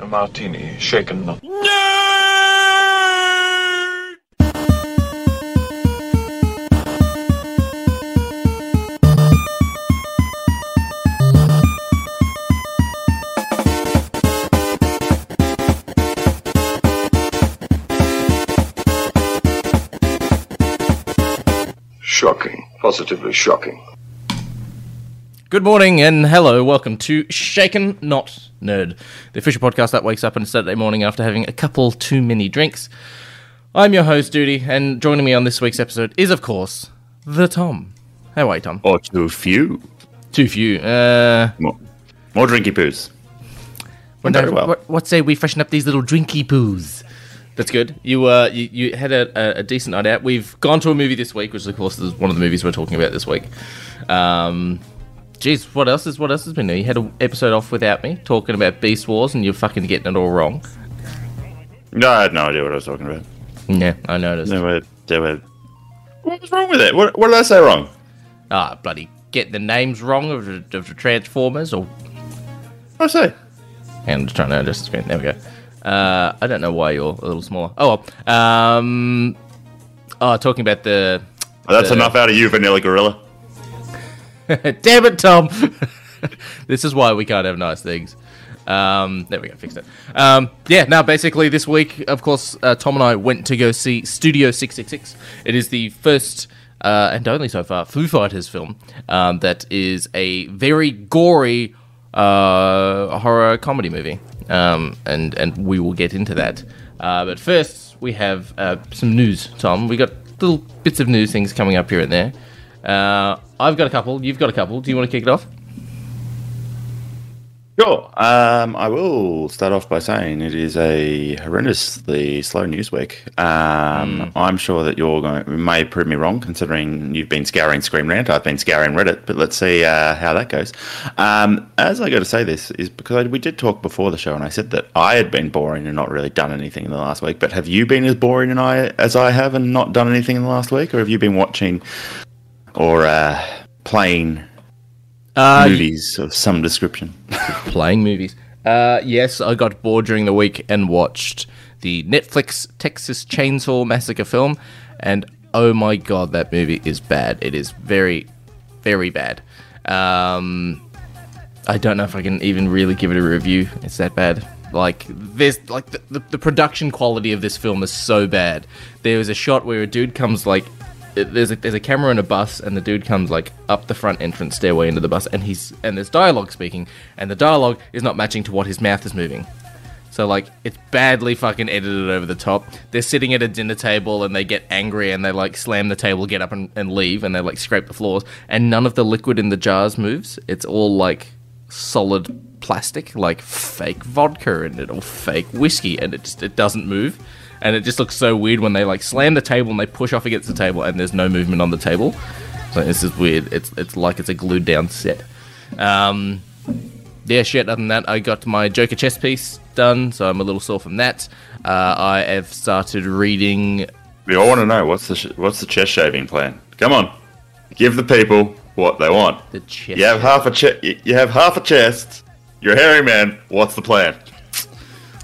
A martini, shaken not. Shocking. Positively shocking. Good morning and hello. Welcome to Shaken Not Nerd, the official podcast that wakes up on a Saturday morning after having a couple too many drinks. I'm your host, Duty, and joining me on this week's episode is, of course, the Tom. How are you, Tom? Or too few. Too few. Uh, More, more drinky poos. Very well. what, what say we freshen up these little drinky poos? That's good. You uh, you, you had a, a, a decent night out. We've gone to a movie this week, which of course is one of the movies we're talking about this week. Um, Jeez, what else is what else has been new? You had an episode off without me talking about Beast Wars, and you're fucking getting it all wrong. No, I had no idea what I was talking about. Yeah, I noticed. There were, there were. What was wrong with it? What, what did I say wrong? Ah, bloody get the names wrong of the, of the Transformers, or I say? And I'm just trying to adjust the screen. There we go. Uh, I don't know why you're a little smaller. Oh, well. Um, oh, talking about the. Well, that's the- enough out of you, Vanilla Gorilla. Damn it, Tom! this is why we can't have nice things. Um, there we go, fixed it. Um, yeah, now basically this week, of course, uh, Tom and I went to go see Studio 666. It is the first uh, and only so far Foo Fighters film um, that is a very gory uh, horror comedy movie. Um, and, and we will get into that. Uh, but first, we have uh, some news, Tom. We got little bits of news things coming up here and there. Uh, I've got a couple. You've got a couple. Do you want to kick it off? Sure. Um, I will start off by saying it is a horrendously slow news week. Um, I'm sure that you're going you may prove me wrong, considering you've been scouring Screen Rant. I've been scouring Reddit, but let's see uh, how that goes. Um, as I got to say this is because we did talk before the show, and I said that I had been boring and not really done anything in the last week. But have you been as boring and I as I have and not done anything in the last week, or have you been watching or uh, playing Uh, movies of some description? playing movies. Uh, yes, I got bored during the week and watched the Netflix Texas Chainsaw Massacre film, and oh my god, that movie is bad. It is very, very bad. Um, I don't know if I can even really give it a review. It's that bad. Like there's like the, the, the production quality of this film is so bad. There was a shot where a dude comes like there's a there's a camera in a bus and the dude comes like up the front entrance stairway into the bus and he's and there's dialogue speaking and the dialogue is not matching to what his mouth is moving. So like it's badly fucking edited over the top. They're sitting at a dinner table and they get angry and they like slam the table, get up and, and leave and they like scrape the floors and none of the liquid in the jars moves. It's all like solid plastic, like fake vodka and it or fake whiskey and it just it doesn't move. And it just looks so weird when they like slam the table and they push off against the table and there's no movement on the table. So this is weird. It's it's like it's a glued down set. Um, yeah, shit. Other than that, I got my Joker chess piece done, so I'm a little sore from that. Uh, I have started reading. We all want to know what's the sh- what's the chest shaving plan. Come on, give the people what they want. The chest. You have half a chest. You have half a chest. You're a hairy man. What's the plan?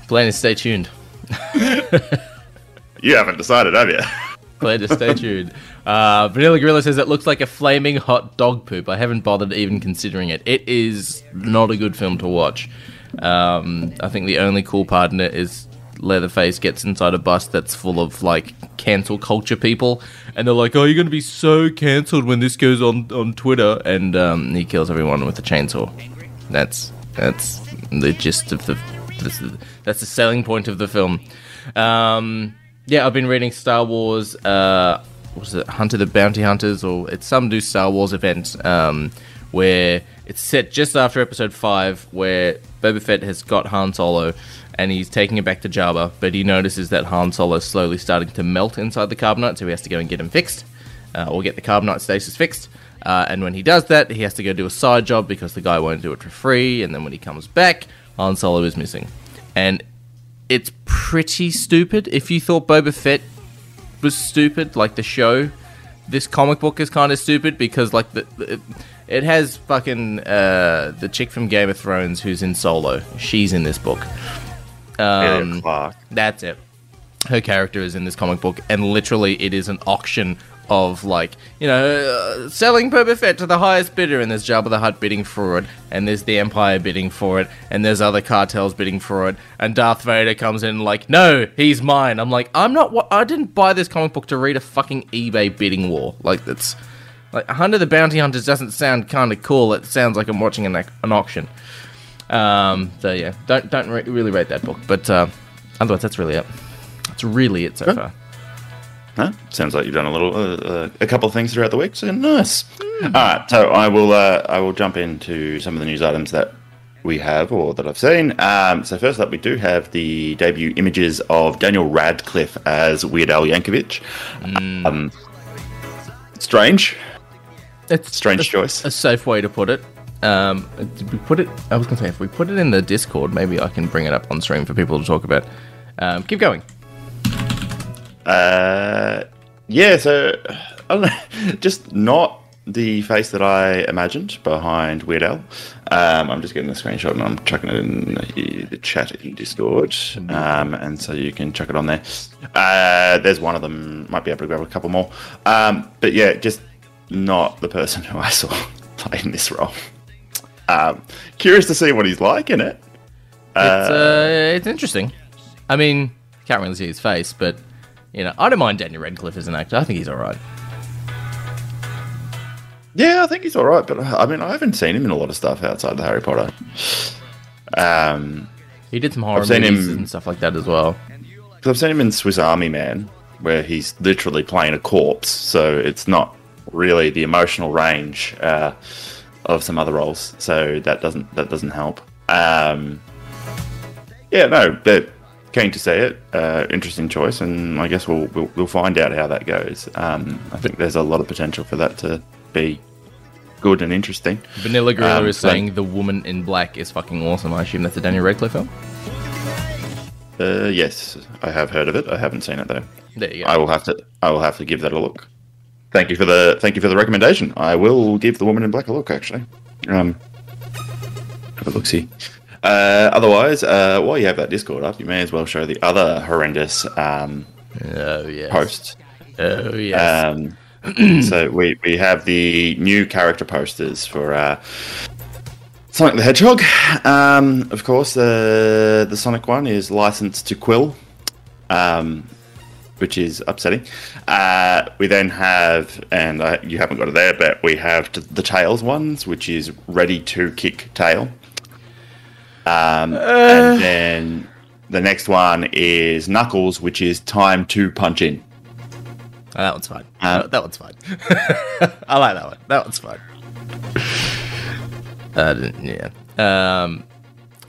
Plan is stay tuned. You haven't decided, have you? Glad to stay tuned. Uh, Vanilla Gorilla says it looks like a flaming hot dog poop. I haven't bothered even considering it. It is not a good film to watch. Um, I think the only cool part in it is Leatherface gets inside a bus that's full of like cancel culture people, and they're like, "Oh, you're gonna be so cancelled when this goes on on Twitter," and um, he kills everyone with a chainsaw. That's that's the gist of the that's the, that's the selling point of the film. Um, yeah, I've been reading Star Wars. Uh, it Hunter the Bounty Hunters, or it's some new Star Wars event um, where it's set just after Episode Five, where Boba Fett has got Han Solo, and he's taking it back to Jabba, but he notices that Han Solo is slowly starting to melt inside the carbonite, so he has to go and get him fixed, uh, or get the carbonite stasis fixed. Uh, and when he does that, he has to go do a side job because the guy won't do it for free. And then when he comes back, Han Solo is missing, and it's pretty stupid. If you thought Boba Fett was stupid, like the show, this comic book is kind of stupid because like the, the it has fucking uh, the chick from Game of Thrones who's in Solo. She's in this book, Clarke. That's it. Her character is in this comic book, and literally, it is an auction of like you know uh, selling Boba Fett to the highest bidder, and there's Jabba the Hutt bidding for it, and there's the Empire bidding for it, and there's other cartels bidding for it, and Darth Vader comes in like, no, he's mine. I'm like, I'm not. What I didn't buy this comic book to read a fucking eBay bidding war. Like that's like Hunter the Bounty Hunters doesn't sound kind of cool. It sounds like I'm watching an, an auction. Um, so yeah, don't don't re- really rate that book, but uh, otherwise that's really it. That's really it so far. Huh? Sounds like you've done a little, uh, uh, a couple of things throughout the week. So nice. All right, so I will, uh, I will jump into some of the news items that we have or that I've seen. Um, so first up, we do have the debut images of Daniel Radcliffe as Weird Al Yankovic. Um, strange, It's strange a, choice. a safe way to put it. Um, did we put it? I was gonna say if we put it in the Discord, maybe I can bring it up on stream for people to talk about. Um, keep going. Uh, yeah, so I don't know, just not the face that I imagined behind Weird Al. Um, I'm just getting the screenshot and I'm chucking it in the, the chat in Discord, um, and so you can chuck it on there. Uh, there's one of them. Might be able to grab a couple more. Um, but yeah, just not the person who I saw playing this role. Um, curious to see what he's like in it. It's uh, it's interesting. I mean, can't really see his face, but you know, I don't mind Daniel Radcliffe as an actor. I think he's all right. Yeah, I think he's all right, but I mean, I haven't seen him in a lot of stuff outside the Harry Potter. Um, He did some horror I've seen movies him- and stuff like that as well. Because I've seen him in Swiss Army Man, where he's literally playing a corpse, so it's not really the emotional range uh, of some other roles. So that doesn't that doesn't help. Um, yeah, no, but keen to see it. Uh, interesting choice, and I guess we'll, we'll we'll find out how that goes. Um, I think there's a lot of potential for that to be good and interesting. Vanilla Gorilla Um, is saying the woman in black is fucking awesome. I assume that's a Daniel Radcliffe film. Uh, yes, I have heard of it. I haven't seen it though. There you go. I will have to. I will have to give that a look. Thank you for the. Thank you for the recommendation. I will give the woman in black a look. Actually, um, have a look. See. Uh, otherwise, uh, while you have that Discord up, you may as well show the other horrendous um, oh yes. posts. Oh yes. Um, so we we have the new character posters for uh, Sonic the Hedgehog. Um, of course, the the Sonic one is licensed to Quill, um, which is upsetting. Uh, we then have, and uh, you haven't got it there, but we have t- the Tails ones, which is ready to kick tail. Um, and then the next one is Knuckles, which is time to punch in. Oh, that one's fine. Um, that, that one's fine. I like that one. That one's fine. Uh, yeah. Um,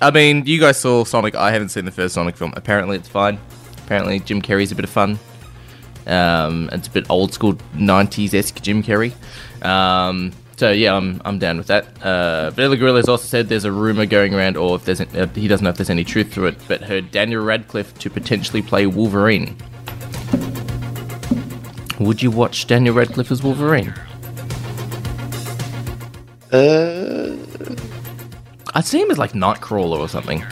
I mean, you guys saw Sonic. I haven't seen the first Sonic film. Apparently, it's fine. Apparently, Jim Carrey's a bit of fun. Um, it's a bit old school '90s esque Jim Carrey. Um, so yeah, I'm I'm down with that. Uh, Vanilla Gorilla has also said there's a rumor going around, or if there's uh, he doesn't know if there's any truth to it, but heard Daniel Radcliffe to potentially play Wolverine. Would you watch Daniel Radcliffe as Wolverine? Uh, I'd see him as like Nightcrawler or something.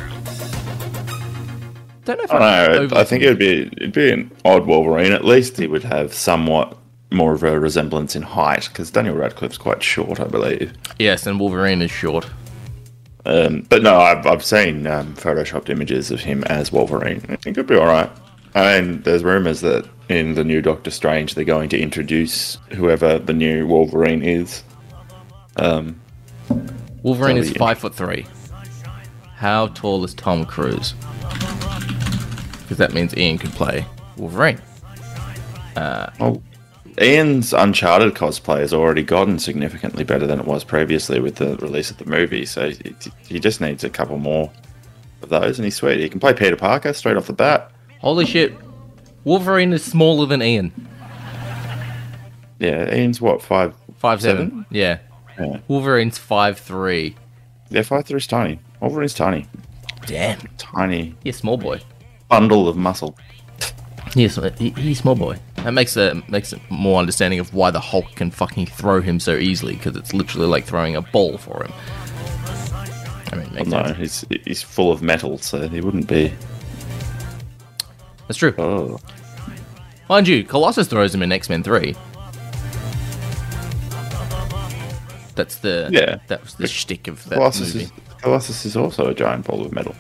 Don't know if I don't know. I think it'd be it'd be an odd Wolverine. At least he would have somewhat more of a resemblance in height because Daniel Radcliffe's quite short, I believe. yes, and Wolverine is short. Um, but no, I've, I've seen um, photoshopped images of him as Wolverine. I think it'd be all right. And there's rumors that in the new Doctor Strange they're going to introduce whoever the new Wolverine is. Um, Wolverine is five foot three. How tall is Tom Cruise? Because that means Ian could play Wolverine. well, Ian's Uncharted cosplay has already gotten significantly better than it was previously with the release of the movie. So he, he just needs a couple more of those, and he's sweet. He can play Peter Parker straight off the bat. Holy shit! Wolverine is smaller than Ian. Yeah, Ian's what five Five seven. Seven? Yeah. Yeah. Wolverine's five three. Yeah, five three is tiny. Wolverine's tiny, Damn. tiny Yeah, small boy. bundle of muscle. Yes, he's small boy. That makes it makes it more understanding of why the Hulk can fucking throw him so easily because it's literally like throwing a ball for him. I mean, makes oh, No, he's he's full of metal, so he wouldn't be That's true. Oh, Mind you, Colossus throws him in X Men Three. That's the Yeah. That was the shtick of that Colossus movie. is, Colossus is also a giant ball of metal.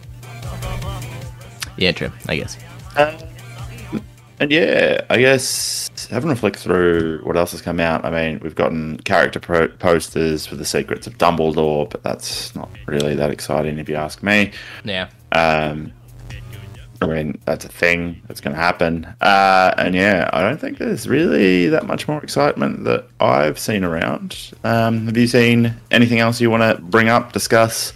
Yeah, true. I guess. Uh, And yeah, I guess having a flick through what else has come out. I mean, we've gotten character pro- posters for the Secrets of Dumbledore, but that's not really that exciting if you ask me. Yeah. Um, I mean, that's a thing that's going to happen. Uh, and yeah, I don't think there's really that much more excitement that I've seen around. Um, have you seen anything else you want to bring up, discuss?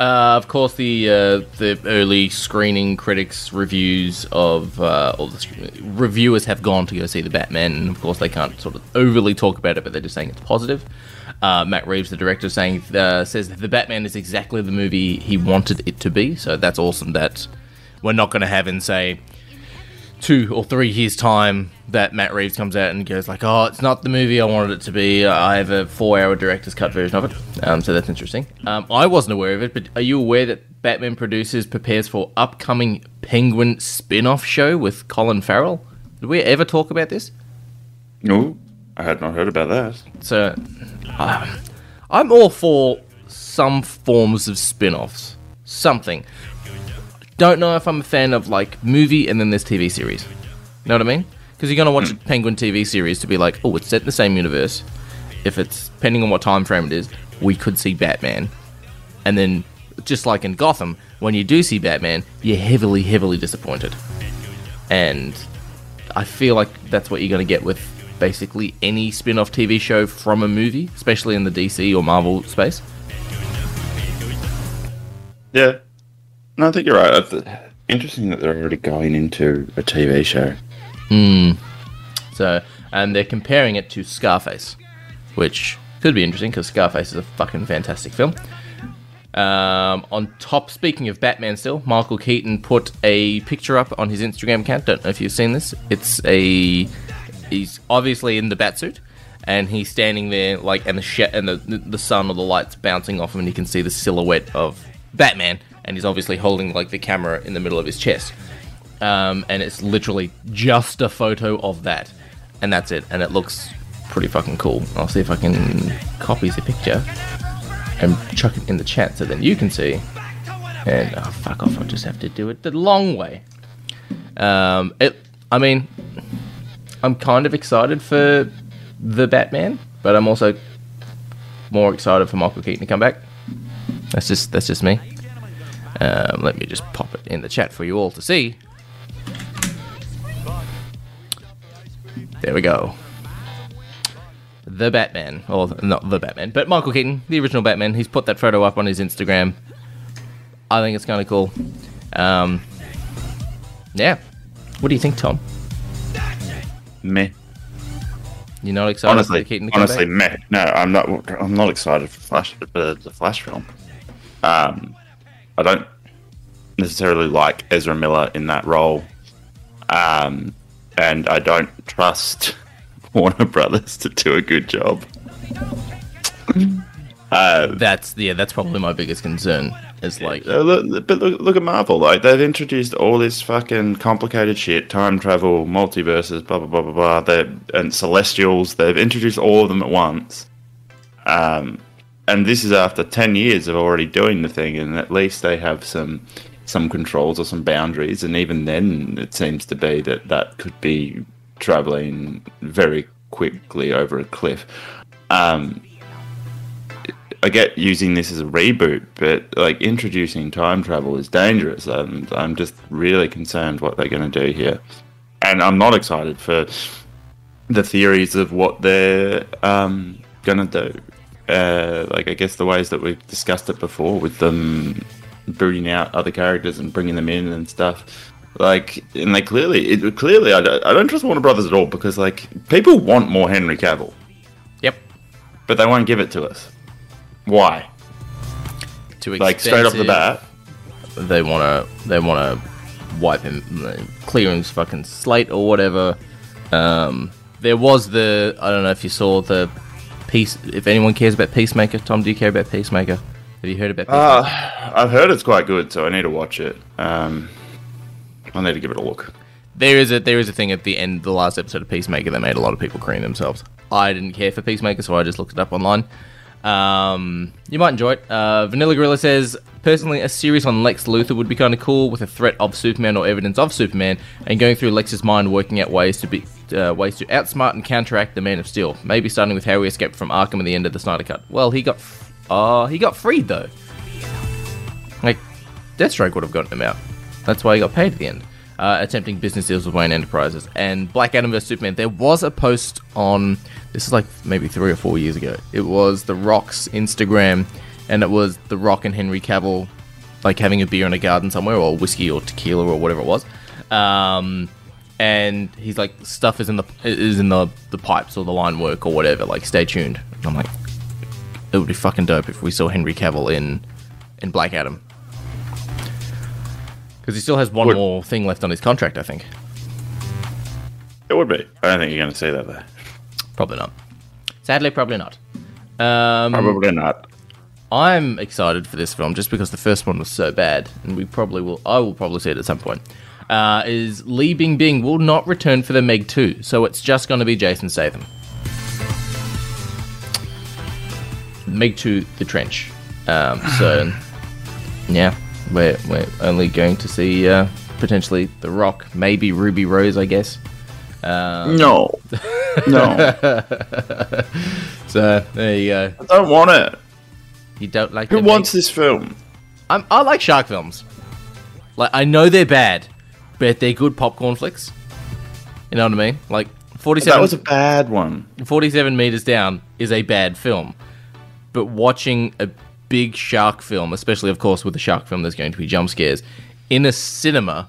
Uh, of course, the uh, the early screening critics reviews of uh, all the reviewers have gone to go see the Batman, and of course they can't sort of overly talk about it, but they're just saying it's positive. Uh, Matt Reeves, the director, saying uh, says the Batman is exactly the movie he wanted it to be. So that's awesome. That we're not going to have in say two or three years time that Matt Reeves comes out and goes like, "Oh, it's not the movie I wanted it to be. I have a four-hour director's cut version of it." Um, so that's interesting. Um, I wasn't aware of it, but are you aware that Batman Producers prepares for upcoming Penguin spin-off show with Colin Farrell? Did we ever talk about this? No, I had not heard about that. So, um, I'm all for some forms of spin-offs. Something. Don't know if I'm a fan of like movie and then there's TV series. Know what I mean? Because you're gonna watch a hmm. Penguin TV series to be like, oh, it's set in the same universe. If it's depending on what time frame it is, we could see Batman, and then just like in Gotham, when you do see Batman, you're heavily, heavily disappointed. And I feel like that's what you're going to get with basically any spin off TV show from a movie, especially in the DC or Marvel space. Yeah. No, I think you're right. Interesting that they're already going into a TV show. So, and they're comparing it to Scarface, which could be interesting because Scarface is a fucking fantastic film. Um, on top, speaking of Batman, still, Michael Keaton put a picture up on his Instagram account. Don't know if you've seen this. It's a he's obviously in the batsuit, and he's standing there like, and the sh- and the the sun or the lights bouncing off him, and you can see the silhouette of Batman, and he's obviously holding like the camera in the middle of his chest. Um, and it's literally just a photo of that, and that's it. And it looks pretty fucking cool. I'll see if I can copy the picture and chuck it in the chat so then you can see. And oh, fuck off! I'll just have to do it the long way. Um, it. I mean, I'm kind of excited for the Batman, but I'm also more excited for Michael Keaton to come back. That's just that's just me. Um, let me just pop it in the chat for you all to see. There we go. The Batman, or not the Batman, but Michael Keaton, the original Batman. He's put that photo up on his Instagram. I think it's kind of cool. Um, yeah. What do you think, Tom? Meh. You're not excited honestly, for Keaton to come honestly, meh. No, I'm not. I'm not excited for Flash, for the Flash film. Um, I don't necessarily like Ezra Miller in that role, um, and I don't trust Warner Brothers to do a good job. uh, That's yeah. That's probably my biggest concern. Is like look, but look, look at Marvel. Like they've introduced all this fucking complicated shit, time travel, multiverses, blah blah blah blah blah. They and Celestials. They've introduced all of them at once. Um, and this is after ten years of already doing the thing, and at least they have some some controls or some boundaries. And even then, it seems to be that that could be traveling very quickly over a cliff. Um, I get using this as a reboot, but like introducing time travel is dangerous, and I'm just really concerned what they're going to do here. And I'm not excited for the theories of what they're um, going to do. Uh, like I guess the ways that we've discussed it before, with them booting out other characters and bringing them in and stuff. Like, and they clearly, it, clearly, I don't, I don't trust Warner Brothers at all because like people want more Henry Cavill, yep. but they won't give it to us. Why? Too Like straight off the bat. they want to they want to wipe him clear his fucking slate or whatever um there was the i don't know if you saw the peace if anyone cares about peacemaker tom do you care about peacemaker have you heard about peacemaker? Uh, I've heard it's quite good, so I need to watch it. Um, I need to give it a look. There is a there is a thing at the end, the last episode of Peacemaker that made a lot of people cream themselves. I didn't care for Peacemaker, so I just looked it up online. Um, you might enjoy it. Uh, Vanilla Gorilla says, personally, a series on Lex Luthor would be kind of cool with a threat of Superman or evidence of Superman, and going through Lex's mind, working out ways to be uh, ways to outsmart and counteract the Man of Steel. Maybe starting with how he escaped from Arkham at the end of the Snyder Cut. Well, he got, f- uh, he got freed though. Like, Deathstroke would have gotten him out. That's why he got paid at the end. Uh, attempting business deals with Wayne Enterprises. And Black Adam vs. Superman, there was a post on, this is like maybe three or four years ago. It was The Rock's Instagram, and it was The Rock and Henry Cavill, like having a beer in a garden somewhere, or whiskey or tequila or whatever it was. Um, and he's like, stuff is in the is in the, the pipes or the line work or whatever. Like, stay tuned. And I'm like, it would be fucking dope if we saw Henry Cavill in in Black Adam. Because he still has one Would- more thing left on his contract, I think. It would be. I don't think you're going to see that though. Probably not. Sadly, probably not. Um, Probably not. I'm excited for this film just because the first one was so bad, and we probably will. I will probably see it at some point. Uh, is Li Bingbing will not return for the Meg 2, so it's just going to be Jason Statham. Meg 2, The Trench. Um, so, yeah, we're, we're only going to see uh, potentially The Rock, maybe Ruby Rose, I guess. No. no. So, there you go. I don't want it. You don't like Who wants Meg- this film? I'm, I like shark films. Like I know they're bad, but they're good popcorn flicks. You know what I mean? Like 47, That was a bad one. 47 meters down is a bad film, but watching a big shark film, especially of course with a shark film, there's going to be jump scares in a cinema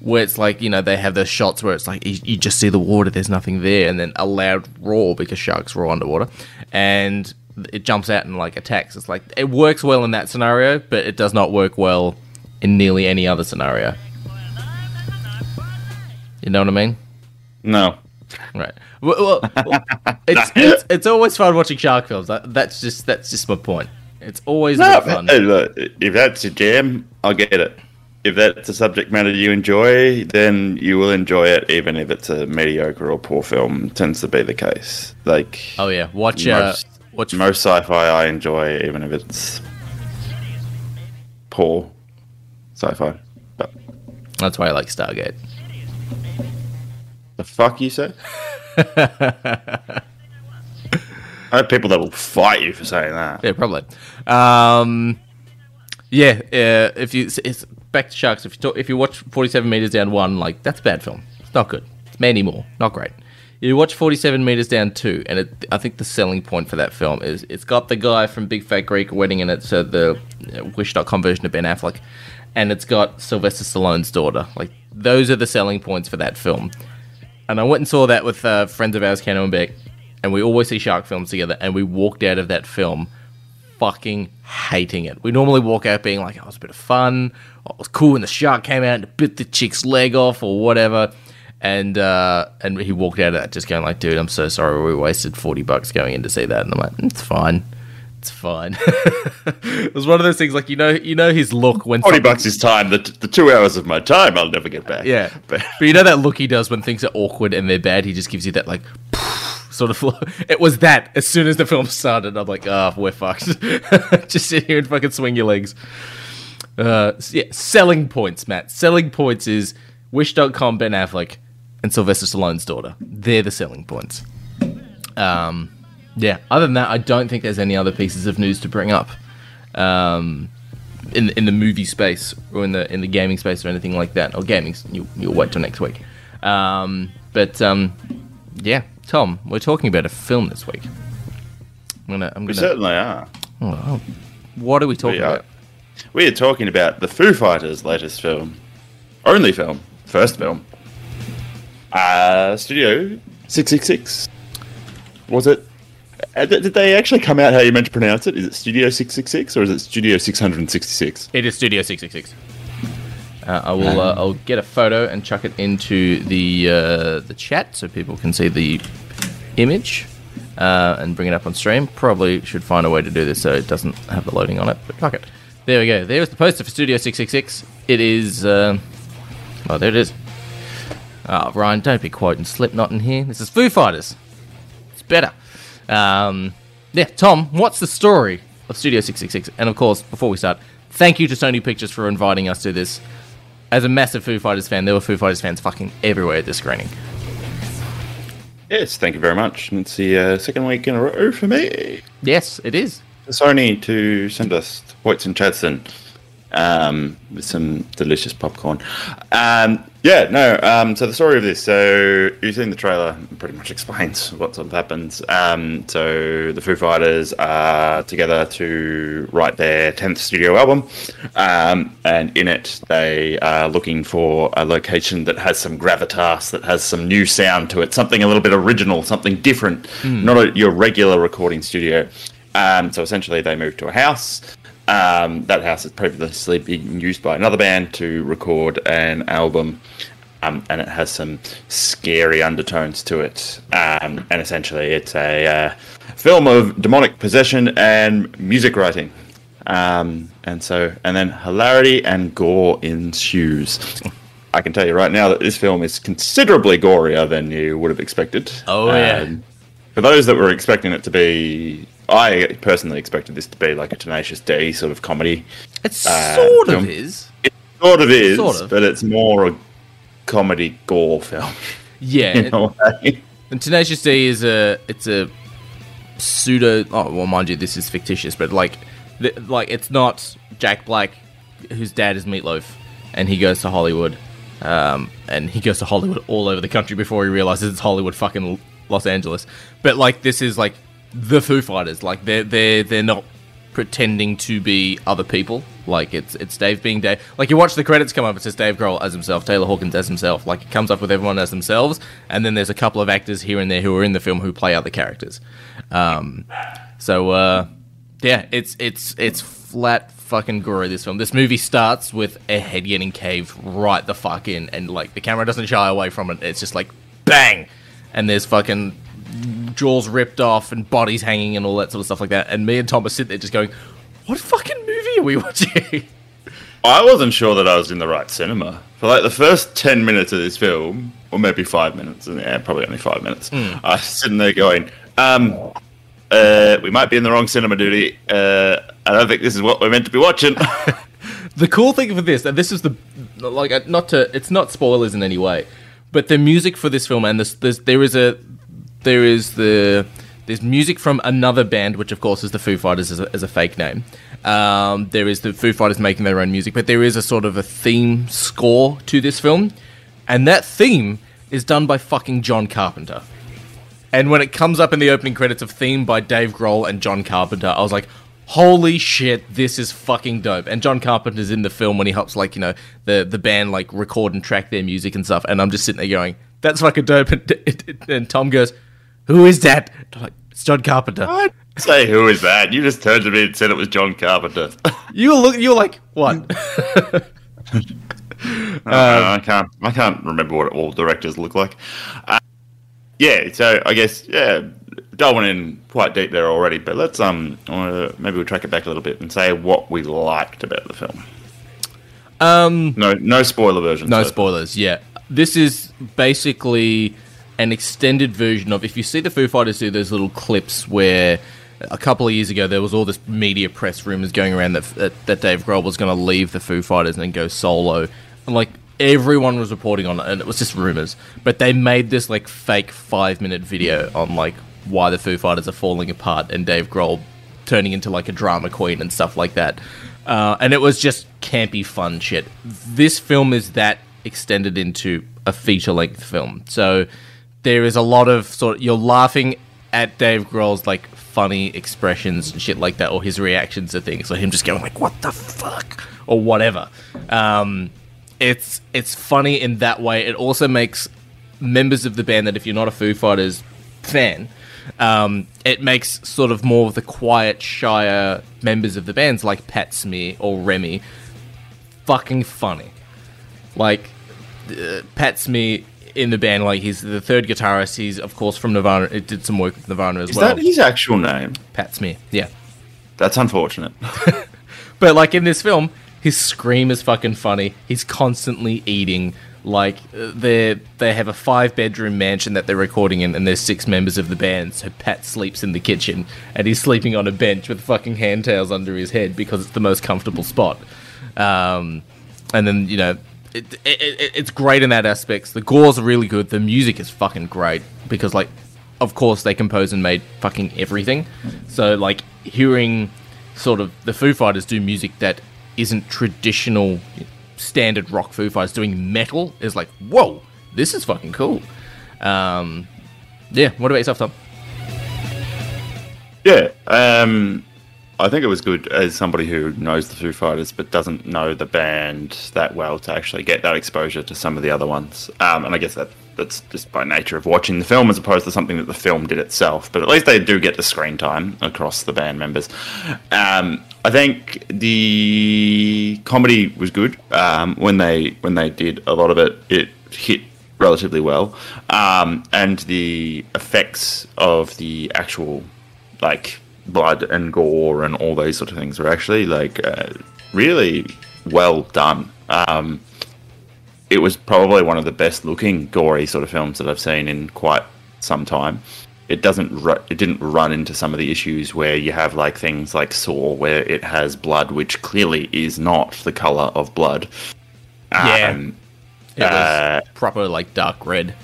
where it's like you know they have those shots where it's like you, you just see the water, there's nothing there, and then a loud roar because sharks roar underwater, and it jumps out and like attacks. It's like it works well in that scenario, but it does not work well in nearly any other scenario. You know what I mean? No. Right. Well, well, it's, it's it's always fun watching shark films. That's just that's just my point. It's always No, fun. if that's your jam, I'll get it. If that's a subject matter you enjoy, then you will enjoy it, even if it's a mediocre or poor film. Tends to be the case. Like Oh yeah, watch uh, most, watch most sci-fi I enjoy, even if it's poor sci-fi. But That's why I like Stargate. The fuck you say? I have people that will fight you for saying that. Yeah, probably. Um, yeah, uh, if you it's back to sharks. If you talk, if you watch Forty Seven Meters Down one, like that's a bad film. It's not good. It's Mandy Moore, not great. You watch Forty Seven Meters Down two, and it, I think the selling point for that film is it's got the guy from Big Fat Greek Wedding in it, so the uh, Wish.com version of Ben Affleck, and it's got Sylvester Stallone's daughter. Like those are the selling points for that film. And I went and saw that with uh, friends of ours, Kano and Beck, and we always see shark films together, and we walked out of that film fucking hating it. We normally walk out being like, oh, it was a bit of fun, oh, it was cool, and the shark came out and bit the chick's leg off or whatever. And uh, and he walked out of that just going like, dude, I'm so sorry we wasted 40 bucks going in to see that. And I'm like, it's fine. It's fine. it was one of those things like you know you know his look when Forty something- bucks is time. The, the two hours of my time I'll never get back. yeah, but but you know that look he does when things are awkward and they're bad. He just gives you that like sort of. look. It was that as soon as the film started. I'm like, oh, we're fucked. just sit here and fucking swing your legs. Uh, yeah, selling points, Matt. Selling points is Wish.com, Ben Affleck, and Sylvester Stallone's daughter. They're the selling points. Um, yeah. Other than that, I don't think there's any other pieces of news to bring up. Um, in in the movie space or in the in the gaming space or anything like that. Or gaming, you you'll wait till next week. Um, but um, yeah, Tom, we're talking about a film this week. I'm gonna I'm we gonna. certainly are. Oh, what are we talking We are. about? We are talking about the Foo Fighters' latest film, only film, first film. Uh, Studio Six Six Six. Was it? Uh, Did they actually come out how you meant to pronounce it? Is it Studio Six Six Six or is it Studio Six Hundred Sixty Six? It is Studio Six Six Six. Uh, I will. Uh, I'll get a photo and chuck it into the uh, the chat so people can see the image uh, and bring it up on stream. Probably should find a way to do this so it doesn't have the loading on it. But fuck it. There we go. There's the poster for Studio Six Six Six. It is. Uh, oh, there it is. Oh, Ryan, don't be quoting Slipknot in here. This is Foo Fighters. It's better. Um, yeah, Tom, what's the story of Studio 666? And of course, before we start, thank you to Sony Pictures for inviting us to this. As a massive Foo Fighters fan, there were Foo Fighters fans fucking everywhere at this screening. Yes, thank you very much. And it's the uh, second week in a row for me. Yes, it is. Sony to send us Hoyts and Chadstone um, with some delicious popcorn. Um, yeah, no. Um, so the story of this. So you've seen the trailer. Pretty much explains what sort of happens. Um, so the Foo Fighters are together to write their tenth studio album, um, and in it they are looking for a location that has some gravitas, that has some new sound to it, something a little bit original, something different, not a, your regular recording studio. Um, so essentially, they move to a house. Um, that house is previously being used by another band to record an album, um, and it has some scary undertones to it. Um, and essentially, it's a uh, film of demonic possession and music writing. Um, and so, and then hilarity and gore ensues. I can tell you right now that this film is considerably gorier than you would have expected. Oh, yeah. Um, for those that were expecting it to be, I personally expected this to be like a Tenacious D sort of comedy. It sort of film. is. It sort of is, Sort of. but it's more a comedy gore film Yeah. in a way. And Tenacious D is a it's a pseudo. Oh well, mind you, this is fictitious, but like, th- like it's not Jack Black, whose dad is Meatloaf, and he goes to Hollywood, um, and he goes to Hollywood all over the country before he realizes it's Hollywood, fucking Los Angeles. But like, this is like the Foo Fighters. Like they're they're they're not pretending to be other people. Like it's it's Dave being Dave. Like you watch the credits come up, it says Dave Grohl as himself, Taylor Hawkins as himself. Like it comes up with everyone as themselves, and then there's a couple of actors here and there who are in the film who play other characters. Um, so uh, yeah, it's it's it's flat fucking gory. This film. This movie starts with a head getting caved right the fuck in, and like the camera doesn't shy away from it. It's just like bang, and there's fucking jaws ripped off and bodies hanging and all that sort of stuff like that. And me and Tom are sitting there just going, "What fucking movie are we watching?" I wasn't sure that I was in the right cinema. For like the first 10 minutes of this film, or maybe five minutes, and yeah, probably only five minutes, I was sitting there going, um, uh, we might be in the wrong cinema, duty. Uh, I don't think this is what we're meant to be watching. the cool thing for this, and this is the like, uh, not to, it's not spoilers in any way, but the music for this film, and this, there is a, there is the, there's music from another band, which of course is the Foo Fighters as a, as a fake name. Um, there is the Foo Fighters making their own music, but there is a sort of a theme score to this film, and that theme is done by fucking John Carpenter. And when it comes up in the opening credits of theme by Dave Grohl and John Carpenter, I was like, holy shit, this is fucking dope. And John Carpenter's in the film when he helps like, you know, the the band like record and track their music and stuff. And I'm just sitting there going, that's fucking dope. And, and Tom goes, who is that? I'm like, it's John Carpenter. I'd say, who is that? You just turned to me and said it was John Carpenter. You were look, you were like, what? Uh, I can't. I can't remember what all directors look like. Uh, yeah, so I guess yeah, delving in quite deep there already. But let's um, uh, maybe we'll track it back a little bit and say what we liked about the film. um, No, no spoiler version. No so- spoilers. Yeah, this is basically an extended version of. If you see the Foo Fighters do those little clips where a couple of years ago there was all this media press rumors going around that that, that Dave Grohl was going to leave the Foo Fighters and then go solo, and like everyone was reporting on it, and it was just rumors. But they made this like fake five minute video on like why the Foo Fighters are falling apart and Dave Grohl turning into like a drama queen and stuff like that. Uh, and it was just campy fun shit. This film is that extended into a feature length film. So there is a lot of sort of, you're laughing at Dave Grohl's like funny expressions and shit like that, or his reactions to things, or him just going like, "What the fuck," or whatever. Um, it's it's funny in that way. It also makes members of the band that if you're not a Foo Fighters fan, um, it makes sort of more of the quiet, shyer members of the bands like Pat Smear or Rami fucking funny. Like uh, Pat Smear in the band, like he's the third guitarist. He's of course from Nirvana. It did some work with Nirvana as Is well. Is that his actual name? Pat Smear, yeah. That's unfortunate. But like in this film, his scream is fucking funny. He's constantly eating. Like they they have a five bedroom mansion that they're recording in, and there's six members of the band. So Pat sleeps in the kitchen, and he's sleeping on a bench with fucking hand towels under his head because it's the most comfortable spot. Um, and then you know it, it, it, it's great in that aspect. The gore's are really good. The music is fucking great because like of course they composed and made fucking everything. So like hearing sort of the Foo Fighters do music that isn't traditional standard rock Foo Fighters doing metal is like whoa, this is fucking cool. Um, yeah, what about yourself, Tom? Yeah, um, I think it was good as somebody who knows the Foo Fighters but doesn't know the band that well to actually get that exposure to some of the other ones. Um, and I guess that that's just by nature of watching the film as opposed to something that the film did itself. But at least they do get the screen time across the band members. Um, I think the comedy was good um, when they when they did a lot of it. It hit relatively well, um, and the effects of the actual like blood and gore and all those sort of things were actually like uh, really well done. Um, it was probably one of the best looking gory sort of films that I've seen in quite some time. It doesn't ru- it didn't run into some of the issues where you have like things like Saw where it has blood which clearly is not the color of blood. Yeah. Um, It was Uh, proper like dark red.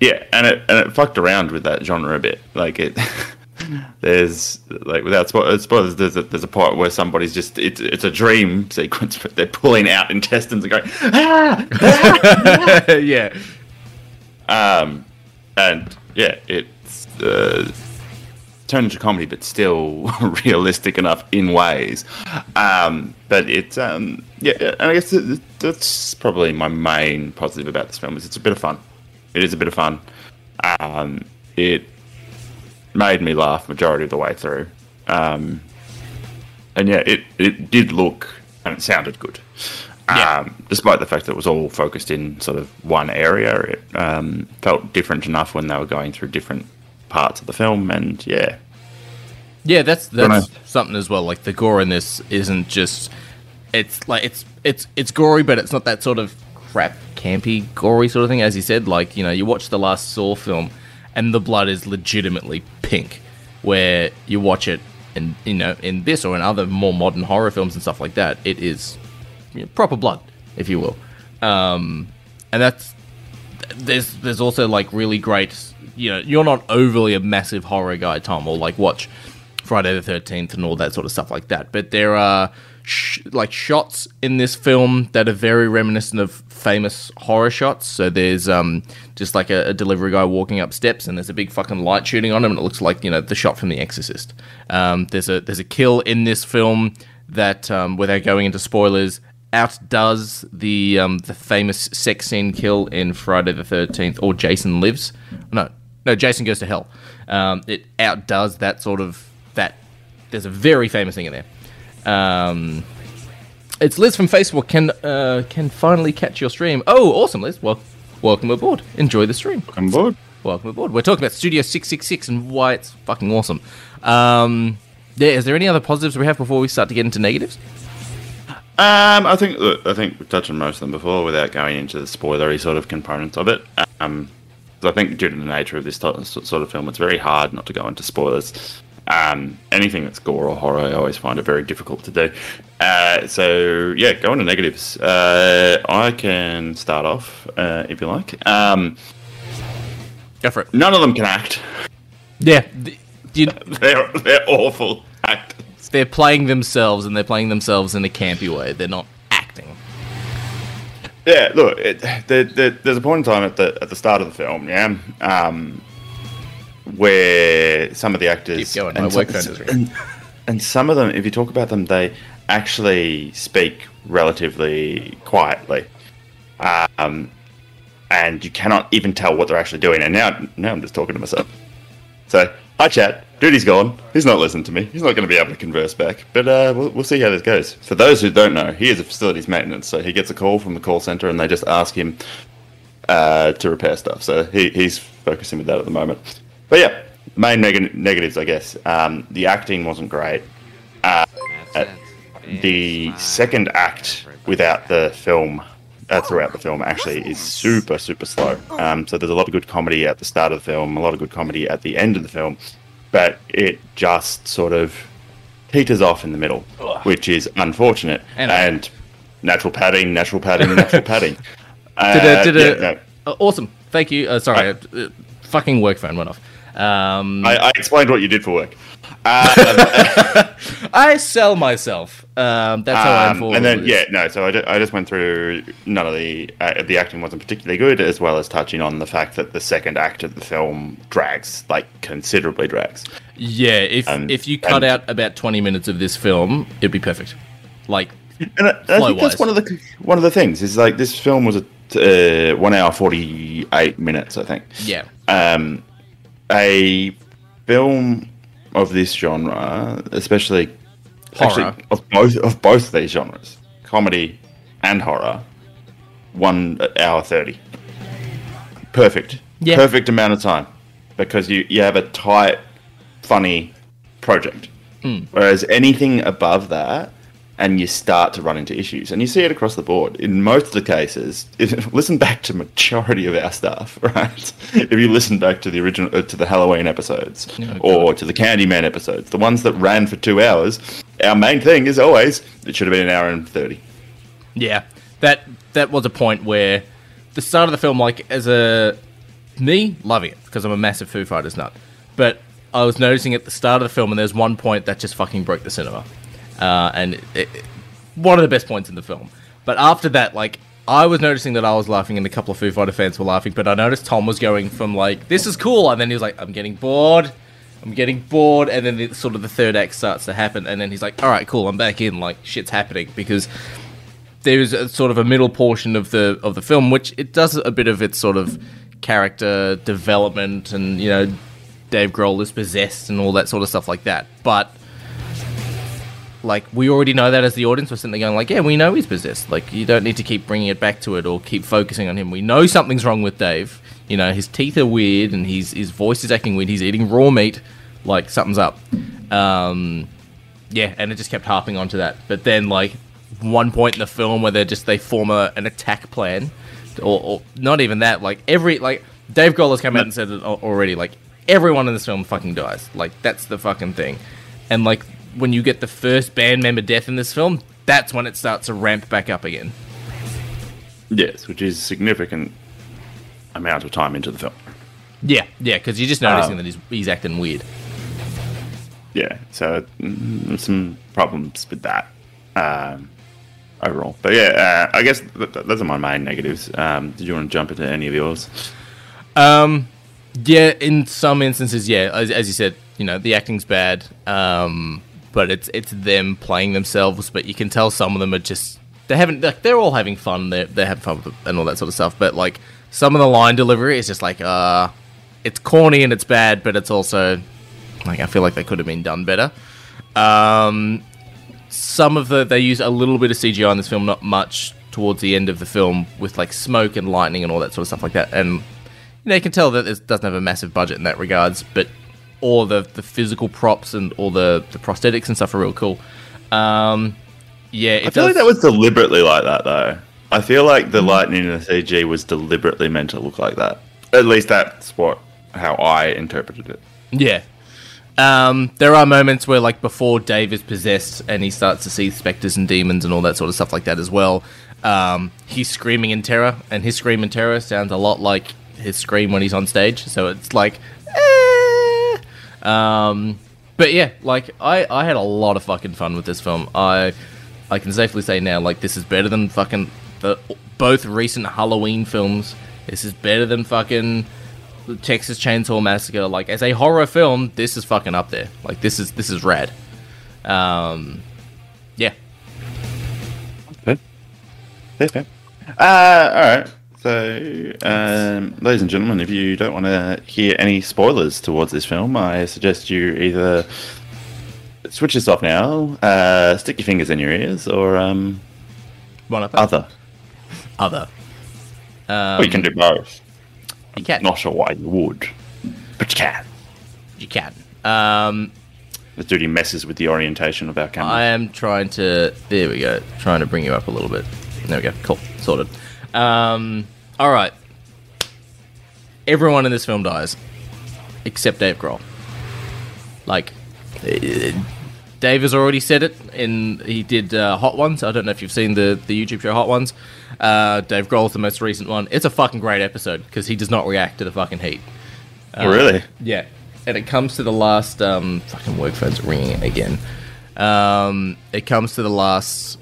Yeah, and it and it fucked around with that genre a bit. Like it, there's like without spo- spoilers, there's a, there's a part where somebody's just it's it's a dream sequence, but they're pulling out intestines and going ah, yeah. um, and yeah, it's uh, turned into comedy, but still realistic enough in ways. Um, but it's um, yeah, and I guess that- that's probably my main positive about this film is it's a bit of fun. It is a bit of fun. Um, it made me laugh majority of the way through. Um, and yeah, it, it did look and it sounded good. Yeah. Um, despite the fact that it was all focused in sort of one area, it um, felt different enough when they were going through different parts of the film. And yeah, Yeah, that's that's something as well. Like the gore in this isn't just it's like it's it's it's gory, but it's not that sort of crap campy gory sort of thing. As you said, like you know, you watch the last Saw film, and the blood is legitimately pink. Where you watch it, and you know, in this or in other more modern horror films and stuff like that, it is you know, proper blood, if you will. Um, and that's there's there's also like really great you know you're not overly a massive horror guy tom or like watch friday the 13th and all that sort of stuff like that but there are sh- like shots in this film that are very reminiscent of famous horror shots so there's um just like a, a delivery guy walking up steps and there's a big fucking light shooting on him and it looks like you know the shot from the exorcist um there's a there's a kill in this film that um without going into spoilers outdoes the um, the famous sex scene kill in Friday the Thirteenth or Jason Lives. No, no, Jason Goes to Hell. Um, it outdoes that sort of that. There's a very famous thing in there. Um, it's Liz from Facebook. Can uh, can finally catch your stream. Oh, awesome, Liz. Well, welcome aboard. Enjoy the stream. I'm bored. Welcome aboard. We're talking about Studio 666 and why it's fucking awesome. Um, yeah, is there any other positives we have before we start to get into negatives? Um, I think look, I think we've touched on most of them before without going into the spoilery sort of components of it. Um, I think due to the nature of this sort of film, it's very hard not to go into spoilers. Um, anything that's gore or horror, I always find it very difficult to do. Uh, so yeah, go on to negatives. Uh, I can start off uh, if you like. Um, Go for it. none of them can act. Yeah, you, They're they're awful actors. they're playing themselves and they're playing themselves in a campy way. They're not acting. Yeah, look, it, there, there, there's a point in time at the at the start of the film, yeah, um, where some of the actors Keep going, my and, work phone is ringing. and, and some of them, if you talk about them, they actually speak relatively quietly, um, and you cannot even tell what they're actually doing. And now, now I'm just talking to myself. So, hi, chat. Duty's gone. He's not listening to me. He's not going to be able to converse back. But uh, we'll, we'll see how this goes. For those who don't know, he is a facilities maintenance. So he gets a call from the call center and they just ask him uh, to repair stuff. So he, he's focusing with that at the moment. But yeah, main neg- negatives, I guess. Um, the acting wasn't great. Uh, the second act without the film uh, throughout the film actually is super super slow. Um, so there's a lot of good comedy at the start of the film, a lot of good comedy at the end of the film, but it just sort of teeters off in the middle, which is unfortunate. And- And, natural padding, natural padding, natural padding. Uh, Did a, did a, yeah, no. uh, awesome. Thank you. Uh, sorry, uh, fucking work phone went off. Um, I, I explained what you did for work. I sell myself. Um, that's how I Um, inform. and then yeah, no. So I, ju- I just went through none of the uh, the acting wasn't particularly good, as well as touching on the fact that the second act of the film drags like considerably drags. yeah. If and- if you cut and- out about twenty minutes of this film, it'd be perfect. Like, And I, I think that's one of the one of the things is like this film was a uh, one hour forty eight minutes, I think. yeah, um, a film of this genre, especially Horror. actually, of both of both these genres, comedy and horror, one hour thirty. Perfect. Yeah. Perfect amount of time because you you have a tight, funny project. Hmm. Whereas anything above that, and you start to run into issues, and you see it across the board. In most of the cases, if, listen back to majority of our stuff, right? if you listen back to the original, uh, to the Halloween episodes, Oh, or to the Candyman episodes, the ones that ran for two hours, our main thing is always it should have been an hour and thirty. yeah. That that was a point where the start of the film, like as a me loving it because I'm a massive Foo Fighters nut, but I was noticing at the start of the film, and there's one point that just fucking broke the cinema, uh, and it, it, one of the best points in the film. But after that, like I was noticing that I was laughing, and a couple of Foo Fighter fans were laughing, but I noticed Tom was going from like this is cool, and then he was like I'm getting bored. I'm getting bored, and then the, sort of the third act starts to happen, and then he's like, "All right, cool, I'm back in." Like shit's happening because there's a sort of a middle portion of the of the film which it does a bit of its sort of character development and you know Dave Grohl is possessed and all that sort of stuff like that but like we already know that as the audience we're sitting there going like yeah we know he's possessed like you don't need to keep bringing it back to it or keep focusing on him we know something's wrong with Dave you know his teeth are weird and he's, his voice is acting weird he's eating raw meat like something's up um yeah, and it just kept harping onto that. But then, like, one point in the film where they just they form a, an attack plan, or, or not even that. Like every like Dave Grohl has come out and said it already. Like everyone in this film fucking dies. Like that's the fucking thing. And like when you get the first band member death in this film, that's when it starts to ramp back up again. Yes, which is a significant amount of time into the film. Yeah, yeah, because you're just noticing Um, that he's he's acting weird. yeah, so mm, some problems with that um, overall. But yeah, uh, I guess th- th- those are my main negatives. Um, did you want to jump into any of yours? Um, yeah, in some instances, yeah, as, as you said, you know, the acting's bad. Um, but it's it's them playing themselves. But you can tell some of them are just they haven't like they're all having fun. They they have fun with and all that sort of stuff. But like some of the line delivery is just like uh, it's corny and it's bad, but it's also like I feel like they could have been done better. Um, some of the they use a little bit of CGI in this film, not much towards the end of the film with like smoke and lightning and all that sort of stuff like that. And you know, you can tell that it doesn't have a massive budget in that regards, but all the the physical props and all the the prosthetics and stuff are real cool. Um, yeah, it I feel does. like that was deliberately like that, though. I feel like the lightning in the CG was deliberately meant to look like that. At least that's what how I interpreted it. Yeah. Um, there are moments where, like, before Dave is possessed and he starts to see specters and demons and all that sort of stuff like that as well, um, he's screaming in terror, and his scream in terror sounds a lot like his scream when he's on stage. So it's like, eh. Um, but yeah, like I, I had a lot of fucking fun with this film. I, I can safely say now, like, this is better than fucking the both recent Halloween films. This is better than fucking Texas Chainsaw Massacre. Like as a horror film, this is fucking up there. Like this is this is rad. Um, yeah, fair. Uh, all right. So, um, ladies and gentlemen, if you don't want to hear any spoilers towards this film, I suggest you either switch this off now, uh, stick your fingers in your ears, or um, one other. other. Um, or you can do both. you can Not sure why you would, but you can. you can. Um, The duty messes with the orientation of our camera. I am trying to. There we go. Trying to bring you up a little bit. There we go. Cool. Sorted. Um, all right. Everyone in this film dies, except Dave Grohl. Like, eh, Dave has already said it. In he did uh, Hot Ones. I don't know if you've seen the the YouTube show Hot Ones. Uh, Dave Grohl's the most recent one. It's a fucking great episode because he does not react to the fucking heat. oh, really? Yeah, and it comes to the last um, fucking work phone's ringing again. Um, it comes to the last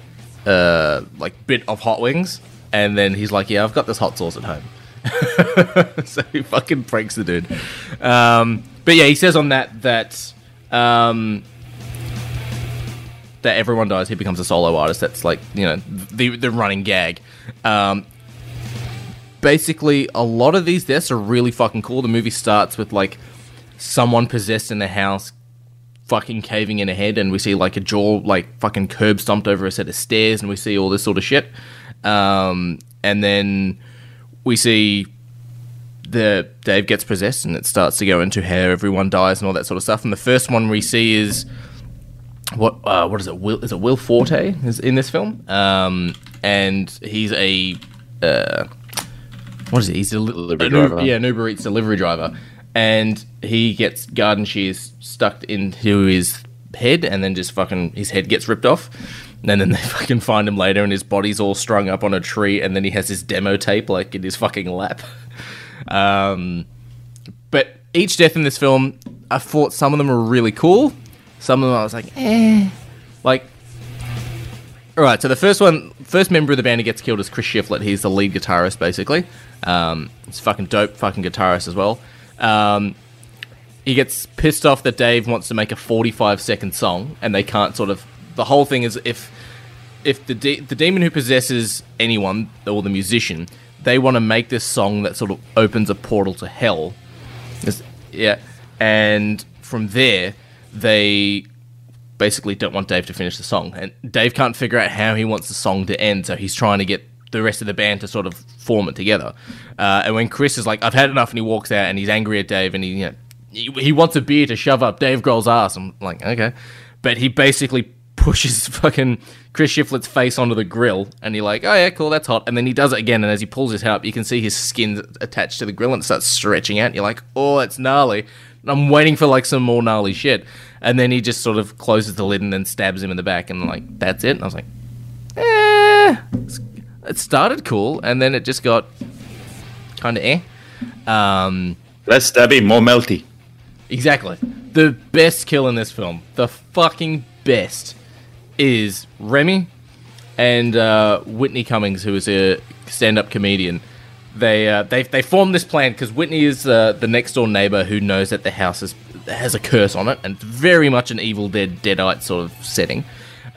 uh, like bit of hot wings, and then he's like, "Yeah, I've got this hot sauce at home." so he fucking pranks the dude. Um, but yeah, he says on that that um, that everyone dies. He becomes a solo artist. That's like you know the the running gag. Um, basically, a lot of these deaths are really fucking cool. The movie starts with like someone possessed in the house fucking caving in a head and we see like a jaw like fucking curb stomped over a set of stairs and we see all this sort of shit um, and then we see the Dave gets possessed and it starts to go into how everyone dies and all that sort of stuff. And the first one we see is what uh, what is it? Will is it Will Forte is in this film? Um, and he's a uh, what is it he's a Delivery an Uber- driver. yeah an Uber Eats delivery driver. And he gets garden shears stuck into his head and then just fucking his head gets ripped off and then they fucking find him later and his body's all strung up on a tree and then he has his demo tape like in his fucking lap um, but each death in this film I thought some of them were really cool some of them I was like eh like all right, so the first one, first member of the band who gets killed is Chris Shiflett. He's the lead guitarist, basically. Um, he's fucking dope, fucking guitarist as well. Um, he gets pissed off that Dave wants to make a 45 second song, and they can't sort of. The whole thing is if if the de- the demon who possesses anyone or the musician, they want to make this song that sort of opens a portal to hell. It's- yeah, and from there they basically don't want Dave to finish the song, and Dave can't figure out how he wants the song to end, so he's trying to get the rest of the band to sort of form it together. Uh, and when Chris is like, "I've had enough," and he walks out, and he's angry at Dave, and he you know, he, he wants a beer to shove up Dave Grohl's ass. I'm like, okay, but he basically pushes fucking Chris Shiflett's face onto the grill, and you're like, oh yeah, cool, that's hot. And then he does it again, and as he pulls his hair up, you can see his skin attached to the grill, and it starts stretching out. And you're like, oh, it's gnarly. And I'm waiting for like some more gnarly shit, and then he just sort of closes the lid and then stabs him in the back, and like that's it. And I was like, eh. It started cool, and then it just got kind of eh. Um, Less stabby, more melty. Exactly. The best kill in this film, the fucking best, is Rami and uh, Whitney Cummings, who is a stand-up comedian. They uh, they they formed this plan because Whitney is uh, the next door neighbor who knows that the house is, has a curse on it, and it's very much an Evil Dead Deadite sort of setting.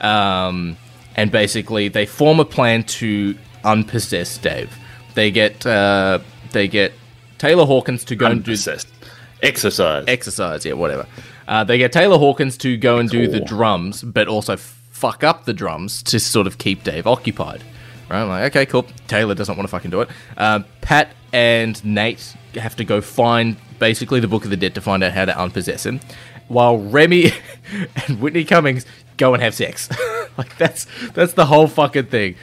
Um, and basically, they form a plan to unpossess Dave. They get uh, they get Taylor Hawkins to go and do. Exercise. exercise, yeah, whatever. Uh, they get Taylor Hawkins to go and do the drums, but also fuck up the drums to sort of keep Dave occupied. Right? I'm like, okay, cool. Taylor doesn't want to fucking do it. Uh, Pat and Nate have to go find basically the Book of the Dead to find out how to unpossess him, while Rami and Whitney Cummings go and have sex. like that's that's the whole fucking thing.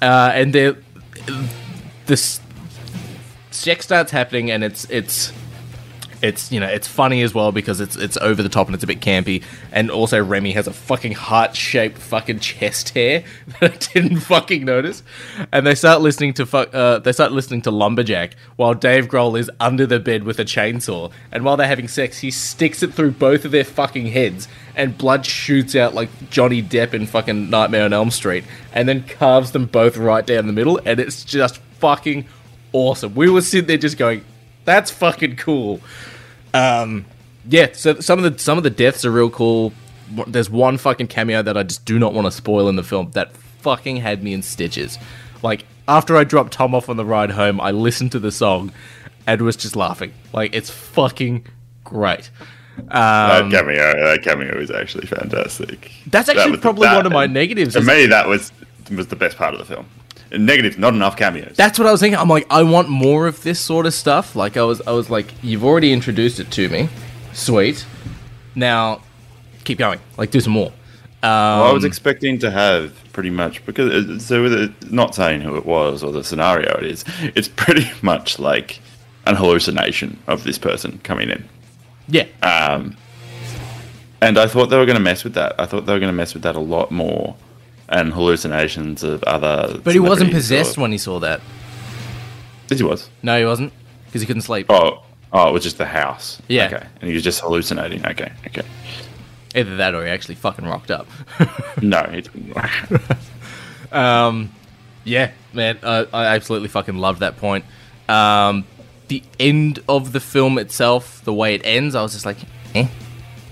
Uh, and they're this sex starts happening, and it's it's it's you know it's funny as well because it's it's over the top and it's a bit campy. And also Rami has a fucking heart shaped fucking chest hair that I didn't fucking notice. And they start listening to fu- uh, they start listening to Lumberjack while Dave Grohl is under the bed with a chainsaw. And while they're having sex he sticks it through both of their fucking heads and blood shoots out like Johnny Depp in fucking Nightmare on Elm Street and then carves them both right down the middle. And it's just fucking awesome. We were sitting there just going that's fucking cool. Um, yeah. So some of the some of the deaths are real cool. There's one fucking cameo that I just do not want to spoil in the film that fucking had me in stitches. Like after I dropped Tom off on the ride home, I listened to the song and was just laughing. Like it's fucking great. that Um, cameo, that cameo is actually fantastic. That's That actually the- probably that- one of my negatives. For me, that was was the best part of the film. Negative, not enough cameos. That's what I was thinking. I'm like, I want more of this sort of stuff. Like I was, I was like, you've already introduced it to me, sweet. Now, keep going, like do some more. Um, Well, I was expecting to have pretty much because it- so with it, not saying who it was or the scenario it is, it's pretty much like an hallucination of this person coming in. yeah, Um, and I thought they were going to mess with that. I thought they were going to mess with that a lot more, and hallucinations of other. but he wasn't possessed or- when he saw that. Yes, he was. No, he wasn't because he couldn't sleep. Oh, oh, it was just the house. Yeah. Okay, and he was just hallucinating. Okay, okay. Either that or he actually fucking rocked up. No, he didn't. Yeah, man, I, I absolutely fucking loved that point. Um, the end of the film itself, the way it ends, I was just like, eh.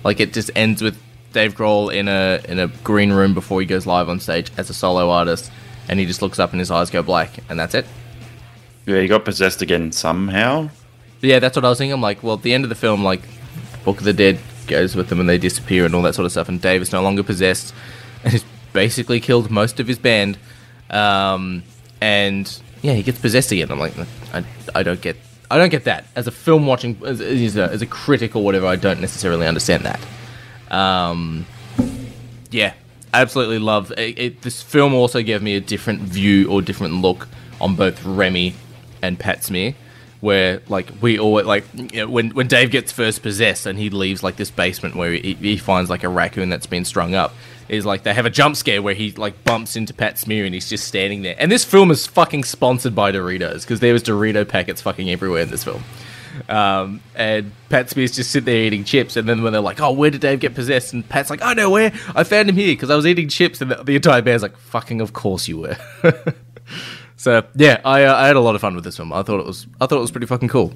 Like it just ends with Dave Grohl in a in a green room before he goes live on stage as a solo artist, and he just looks up and his eyes go black, and that's it. yeah, he got possessed again somehow. Yeah, that's what I was thinking. I'm like, well, at the end of the film, like, Book of the Dead goes with them and they disappear and all that sort of stuff, and Dave is no longer possessed and he's basically killed most of his band. Um, and yeah, he gets possessed again. I'm like, I, I don't get, I don't get that as a film watching, as, as, a, as a critic or whatever. I don't necessarily understand that. Um, yeah, absolutely love it, it. This film also gave me a different view or different look on both Rami and Pat Smear, where like we always like you know, when when Dave gets first possessed and he leaves like this basement where he, he finds like a raccoon that's been strung up. Is like they have a jump scare where he like bumps into Pat Smear and he's just standing there. And this film is fucking sponsored by Doritos because there was Dorito packets fucking everywhere in this film. Um, and Pat Smear's just sitting there eating chips, and then when they're like, "Oh, where did Dave get possessed?" and Pat's like, "I know where. I found him here because I was eating chips." And the, the entire band's like, "Fucking, of course you were." so yeah, I uh, I had a lot of fun with this film. I thought it was I thought it was pretty fucking cool.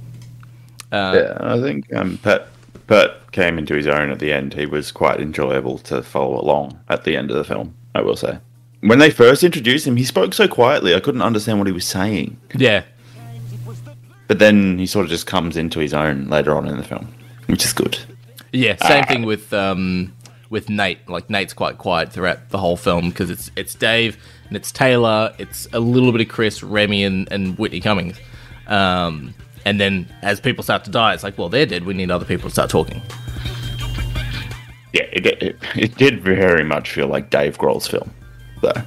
yeah, I think um, Pat Pat came into his own at the end. He was quite enjoyable to follow along at the end of the film. I will say, when they first introduced him, he spoke so quietly. I couldn't understand what he was saying. Yeah, But then he sort of just comes into his own later on in the film, which is good. yeah. Same thing with um with Nate. Like Nate's quite quiet throughout the whole film because it's it's Dave and it's Taylor. It's a little bit of Chris, Rami, and and Whitney Cummings. Um, and then as people start to die, it's like, well, they're dead. We need other people to start talking. Yeah, it, it, it did very much feel like Dave Grohl's film, though.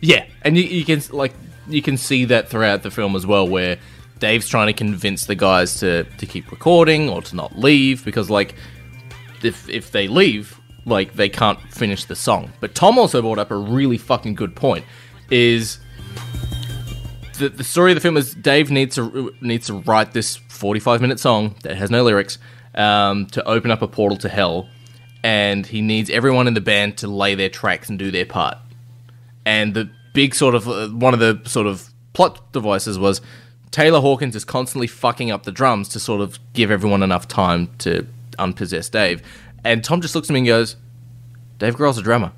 Yeah, and you, you can like you can see that throughout the film as well, where Dave's trying to convince the guys to to keep recording or to not leave because like if if they leave, like they can't finish the song. But Tom also brought up a really fucking good point: is the the story of the film is Dave needs to needs to write this forty five minute song that has no lyrics um, to open up a portal to hell, and he needs everyone in the band to lay their tracks and do their part and the big sort of uh, one of the sort of plot devices was Taylor Hawkins is constantly fucking up the drums to sort of give everyone enough time to unpossess Dave. And Tom just looks at me and goes, "Dave Grohl's a drummer.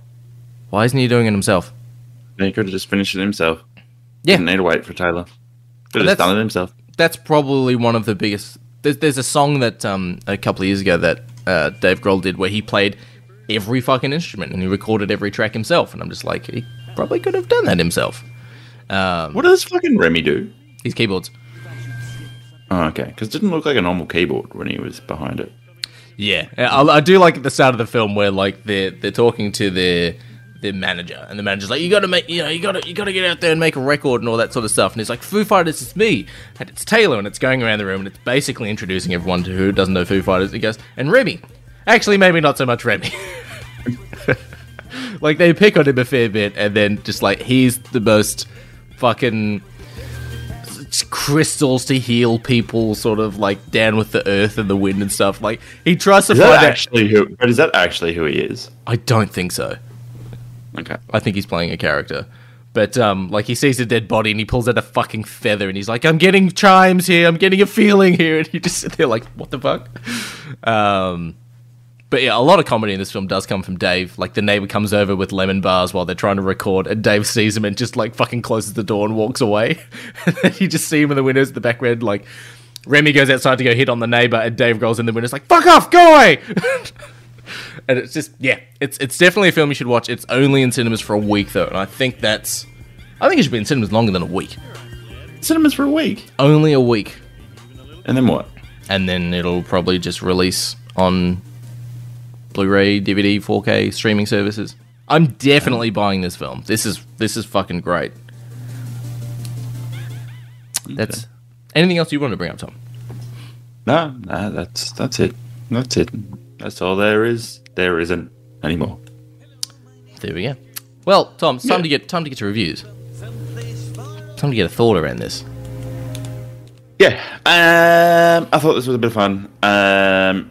Why isn't he doing it himself?" He could have just finished it himself. Yeah, Didn't need to wait for Taylor. Could have done it himself. that's probably one of the biggest. There's, there's a song that um, a couple of years ago that uh, Dave Grohl did where he played every fucking instrument and he recorded every track himself. And I'm just like, he probably could have done that himself. What does fucking Rami do? His keyboards. Oh, okay. Because it didn't look like a normal keyboard when he was behind it. Yeah, I, I do like at the start of the film where like they're they're talking to their their manager, and the manager's like, "You got to make, you know, you got to you got to get out there and make a record and all that sort of stuff." And he's like, "Foo Fighters, it's me," and it's Taylor, and it's going around the room, and it's basically introducing everyone to who doesn't know Foo Fighters. He goes, "And Rami, actually, maybe not so much Rami." like they pick on him a fair bit, and then just like he's the most fucking crystals to heal people, sort of like down with the earth and the wind and stuff. Like he tries to Is find that out. actually who? But is that actually who he is? I don't think so. Okay. I think he's playing a character. But um, like he sees a dead body and he pulls out a fucking feather and he's like, "I'm getting chimes here. I'm getting a feeling here." And you just sit there like, "What the fuck?" Um, but yeah, a lot of comedy in this film does come from Dave. Like the neighbor comes over with lemon bars while they're trying to record, and Dave sees him and just like fucking closes the door and walks away. and you just see him in the windows in the background. Like Rami goes outside to go hit on the neighbor, and Dave goes in the windows like, "Fuck off, go away." and it's just yeah, it's it's definitely a film you should watch. It's only in cinemas for a week though, and I think that's I think it should be in cinemas longer than a week. Cinemas for a week. Only a week, And then what? and then it'll probably just release on Blu-ray, DVD, 4K streaming services. I'm definitely buying this film. This is this is fucking great. That's anything else you want to bring up, Tom? No, no, that's that's it. That's it. That's all there is. There isn't anymore. There we go. Well, Tom, it's time Yeah. to get time to get to reviews. Time to get a thought around this. Yeah, um, I thought this was a bit of fun. Um,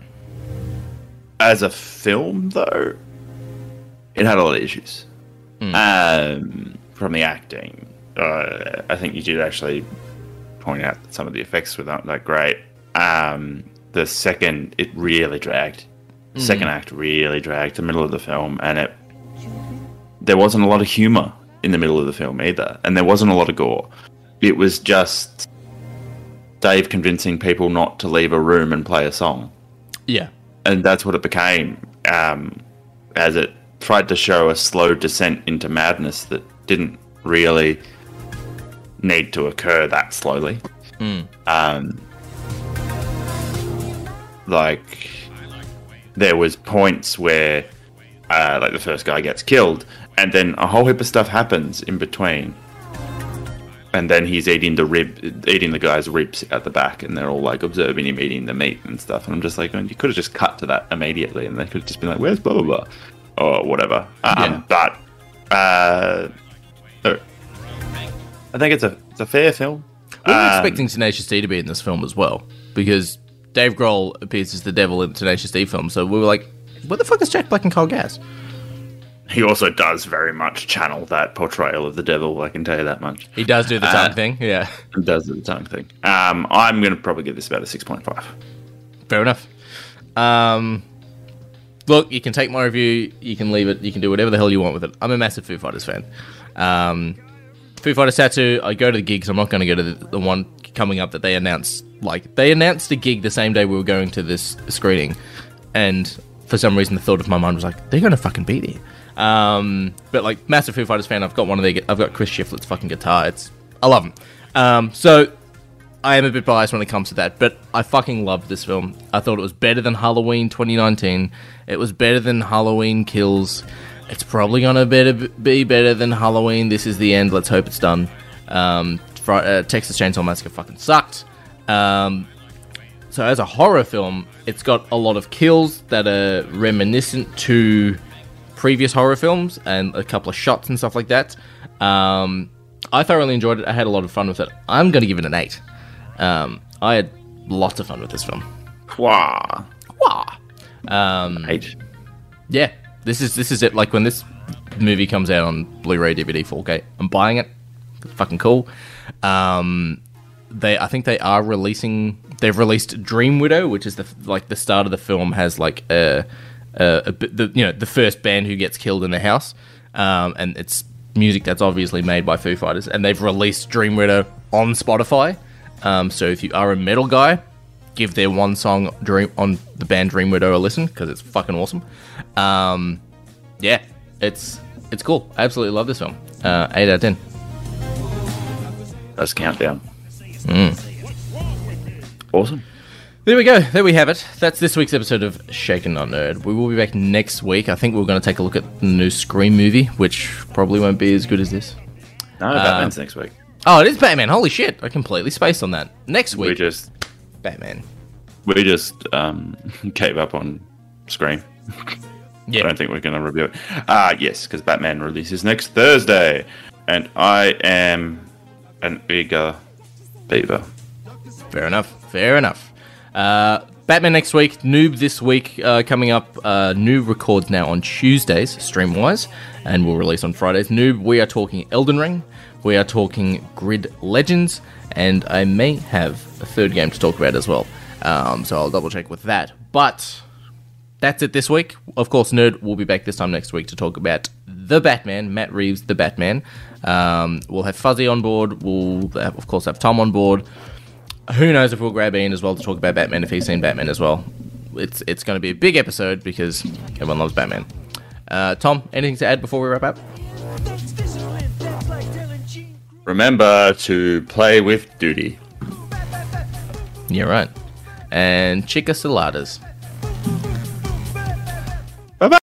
as a film, though, it had a lot of issues. Um, from the acting, uh, I think you did actually point out that some of the effects were not that great. Um, the second, it really dragged. Second act really dragged the middle of the film, and it there wasn't a lot of humor in the middle of the film either, and there wasn't a lot of gore. It was just Dave convincing people not to leave a room and play a song. Yeah. And that's what it became um, as it tried to show a slow descent into madness that didn't really need to occur that slowly. Um, like, there was points where, uh, like, the first guy gets killed, and then a whole heap of stuff happens in between and then he's eating the rib, eating the guy's ribs at the back, and they're all like observing him eating the meat and stuff. And I'm just like, you could have just cut to that immediately, and they could have just been like, "Where's blah blah blah," or whatever. Um, Yeah. But uh, uh, I think it's a it's a fair film. We were Um, expecting Tenacious D to be in this film as well because Dave Grohl appears as the devil in the Tenacious D film. So we were like, "Where the fuck is Jack Black and Kyle Gass?" He also does very much channel that portrayal of the devil. I can tell you that much. He does do the Uh, tongue thing. Yeah, He does do the tongue thing. Um, I'm going to probably give this about a six point five. fair enough. Um, look, you can take my review. You can leave it. You can do whatever the hell you want with it. I'm a massive Foo Fighters fan. Um, Foo Fighters tattoo. I go to the gigs. I'm not going to go to the, the one coming up that they announced. Like they announced a gig the same day we were going to this screening, and for some reason the thought of my mind was like, they're going to fucking be there. Um, but like massive Foo Fighters fan. I've got one of their. I've got Chris Shiflett's fucking guitar. It's I love him. Um, so I am a bit biased when it comes to that, but I fucking loved this film. I thought it was better than Halloween 2019. It was better than Halloween Kills. It's probably gonna better be better than Halloween. This is the end. Let's hope it's done. Um, uh, Texas Chainsaw Massacre fucking sucked. Um, so as a horror film, it's got a lot of kills that are reminiscent to previous horror films and a couple of shots and stuff like that. Um, I thoroughly enjoyed it. I had a lot of fun with it. I'm going to give it an eight. Um, I had lots of fun with this film. Wow. Wah! Um, Eight. yeah, this is this is it. Like when this movie comes out on Blu-ray, DVD, 4K, I'm buying it. It's fucking cool. Um, they, I think they are releasing. They've released Dream Widow, which is the like the start of the film has like a, a, a the you know the first band who gets killed in the house, um, and it's music that's obviously made by Foo Fighters, and they've released Dream Widow on Spotify. Um, so if you are a metal guy, give their one song Dream on the band Dream Widow a listen because it's fucking awesome. Um, yeah, it's it's cool. I absolutely love this film. Uh, eight out of ten. That's countdown. Mm. Awesome. There we go. There we have it. That's this week's episode of Shaken Not Nerd. We will be back next week. I think we're going to take a look at the new Scream movie, which probably won't be as good as this. No, Batman's next week. Oh, it is Batman. Holy shit. I completely spaced on that. Next week. We just Batman. we just um, gave up on Scream. I don't think we're going to review it. Ah, yes, because Batman releases next Thursday, and I am an eager beaver. Fair enough. Fair enough. Uh, Batman next week, Noob this week uh, coming up. Uh, Noob records now on Tuesdays, stream wise, and we'll release on Fridays. Noob, we are talking Elden Ring, we are talking Grid Legends, and I may have a third game to talk about as well. Um, so I'll double check with that. But that's it this week. Of course, Nerd will be back this time next week to talk about the Batman, Matt Reeves, the Batman. Um, we'll have Fuzzy on board. We'll, have, of course, have Tom on board. Who knows if we'll grab Ian as well to talk about Batman if he's seen Batman as well. It's it's going to be a big episode because everyone loves Batman. Uh, Tom, anything to add before we wrap up? Remember to play with duty. You're right. And Chica Saladas. Bye bye.